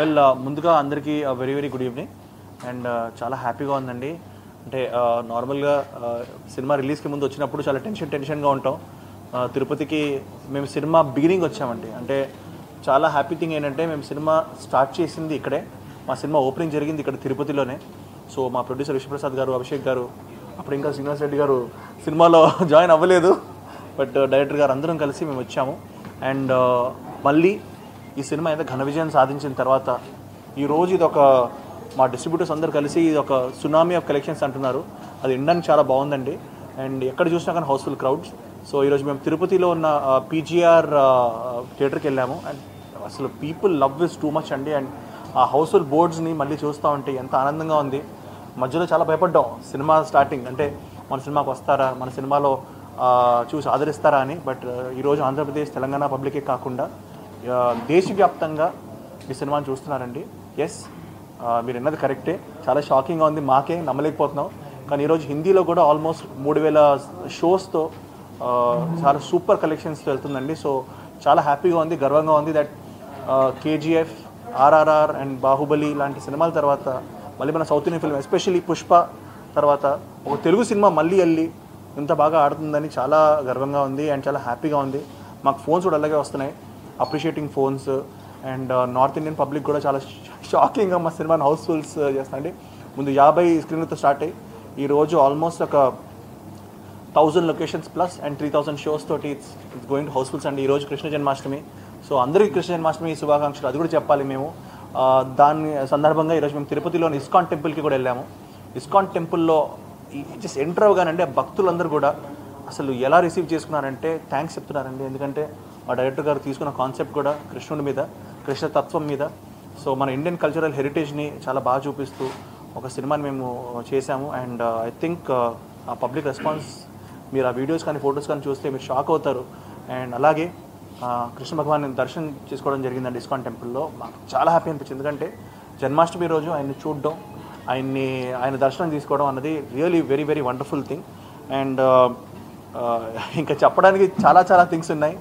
Well ముందుగా అందరికీ very very good evening and చాలా హ్యాపీగా ఉందండి. అంటే నార్మల్గా సినిమా రిలీజ్కి ముందు వచ్చినప్పుడు చాలా టెన్షన్ టెన్షన్గా ఉంటాం. తిరుపతికి మేము సినిమా బిగినింగ్ వచ్చామండి. అంటే చాలా హ్యాపీ థింగ్ ఏంటంటే మేము సినిమా స్టార్ట్ చేసింది ఇక్కడే. మా సినిమా ఓపెనింగ్ జరిగింది ఇక్కడ తిరుపతిలోనే. సో మా ప్రొడ్యూసర్ విష్ణుప్రసాద్ గారు అభిషేక్ గారు అప్పుడు ఇంకా శ్రీనివాస్ రెడ్డి గారు సినిమాలో జాయిన్ అవ్వలేదు. బట్ డైరెక్టర్ గారు అందరం కలిసి మేము వచ్చాము. అండ్ మళ్ళీ ఈ సినిమా అయితే ఘన విజయం సాధించిన తర్వాత ఈరోజు ఇది ఒక మా డిస్ట్రిబ్యూటర్స్ అందరు కలిసి ఇది ఒక సునామీ ఆఫ్ కలెక్షన్స్ అంటున్నారు. అది వినడానికి చాలా బాగుందండి. అండ్ ఎక్కడ చూసినా కానీ హౌస్ఫుల్ క్రౌడ్స్. సో ఈరోజు మేము తిరుపతిలో ఉన్న పీజీఆర్ థియేటర్కి వెళ్ళాము. అండ్ అసలు people love is too much అండి. అండ్ ఆ హౌస్ఫుల్ బోర్డ్స్ని మళ్ళీ చూస్తూ ఉంటే ఎంత ఆనందంగా ఉంది. మధ్యలో చాలా భయపడ్డాం. సినిమా స్టార్టింగ్ అంటే మన సినిమాకి వస్తారా? మన సినిమాలో చూసి ఆదరిస్తారా అని. బట్ ఈరోజు ఆంధ్రప్రదేశ్ తెలంగాణ పబ్లికే కాకుండా దేశవ్యాప్తంగా ఈ సినిమాని చూస్తున్నారండి. ఎస్ మీరు విన్నది కరెక్టే. చాలా షాకింగ్గా ఉంది మాకే నమ్మలేకపోతున్నాం. కానీ ఈరోజు హిందీలో కూడా ఆల్మోస్ట్ మూడు వేల షోస్తో చాలా సూపర్ కలెక్షన్స్తో వెళ్తుందండి. సో చాలా హ్యాపీగా ఉంది గర్వంగా ఉంది that KGF RRR and Baahubali లాంటి సినిమాల తర్వాత మళ్ళీ మన south Indian film especially Pushpa తర్వాత ఒక తెలుగు సినిమా మళ్ళీ వెళ్ళి ఇంత బాగా ఆడుతుందని చాలా గర్వంగా ఉంది అండ్ చాలా హ్యాపీగా ఉంది. మాకు ఫోన్స్ కూడా అలాగే వస్తున్నాయి. Appreciating phones and north Indian public కూడా చాలా షాకింగ్గా మా సినిమాని హౌస్ఫుల్స్ చేస్తాండి ముందు యాభై స్క్రీన్లతో స్టార్ట్ అయ్యి ఈరోజు ఆల్మోస్ట్ ఒక thousand locations plus and three thousand shows తోటి it's it's going to house fulls and ఈరోజు కృష్ణ జన్మాష్టమి. సో అందరికీ కృష్ణ జన్మాష్టమి శుభాకాంక్షలు. అది కూడా చెప్పాలి మేము. దాని సందర్భంగా ఈరోజు మేము తిరుపతిలోని ఇస్కాన్ టెంపుల్కి కూడా వెళ్ళాము. ఇస్కాన్ టెంపుల్లో జస్ట్ ఎంటర్ అవగానంటే భక్తులందరూ కూడా అసలు ఎలా రిసీవ్ చేసుకున్నారంటే థ్యాంక్స్ చెప్తున్నారండి. ఎందుకంటే ఆ డైరెక్టర్ గారు తీసుకున్న కాన్సెప్ట్ కూడా కృష్ణుడి మీద కృష్ణ తత్వం మీద. సో మన ఇండియన్ కల్చరల్ హెరిటేజ్ని చాలా బాగా చూపిస్తూ ఒక సినిమాని మేము చేశాము. And uh, I think uh, ఆ పబ్లిక్ రెస్పాన్స్ మీరు ఆ వీడియోస్ కానీ ఫొటోస్ కానీ చూస్తే మీరు షాక్ అవుతారు. అండ్ అలాగే కృష్ణ భగవాన్ దర్శనం చేసుకోవడం జరిగిందండి ఇస్కాన్ టెంపుల్లో. మాకు చాలా హ్యాపీ అనిపించింది. ఎందుకంటే జన్మాష్టమి రోజు ఆయన్ని చూడడం ఆయన్ని ఆయన దర్శనం తీసుకోవడం అన్నది really very very wonderful thing. And uh, ఇంకా చెప్పడానికి చాలా చాలా థింగ్స్ ఉన్నాయి.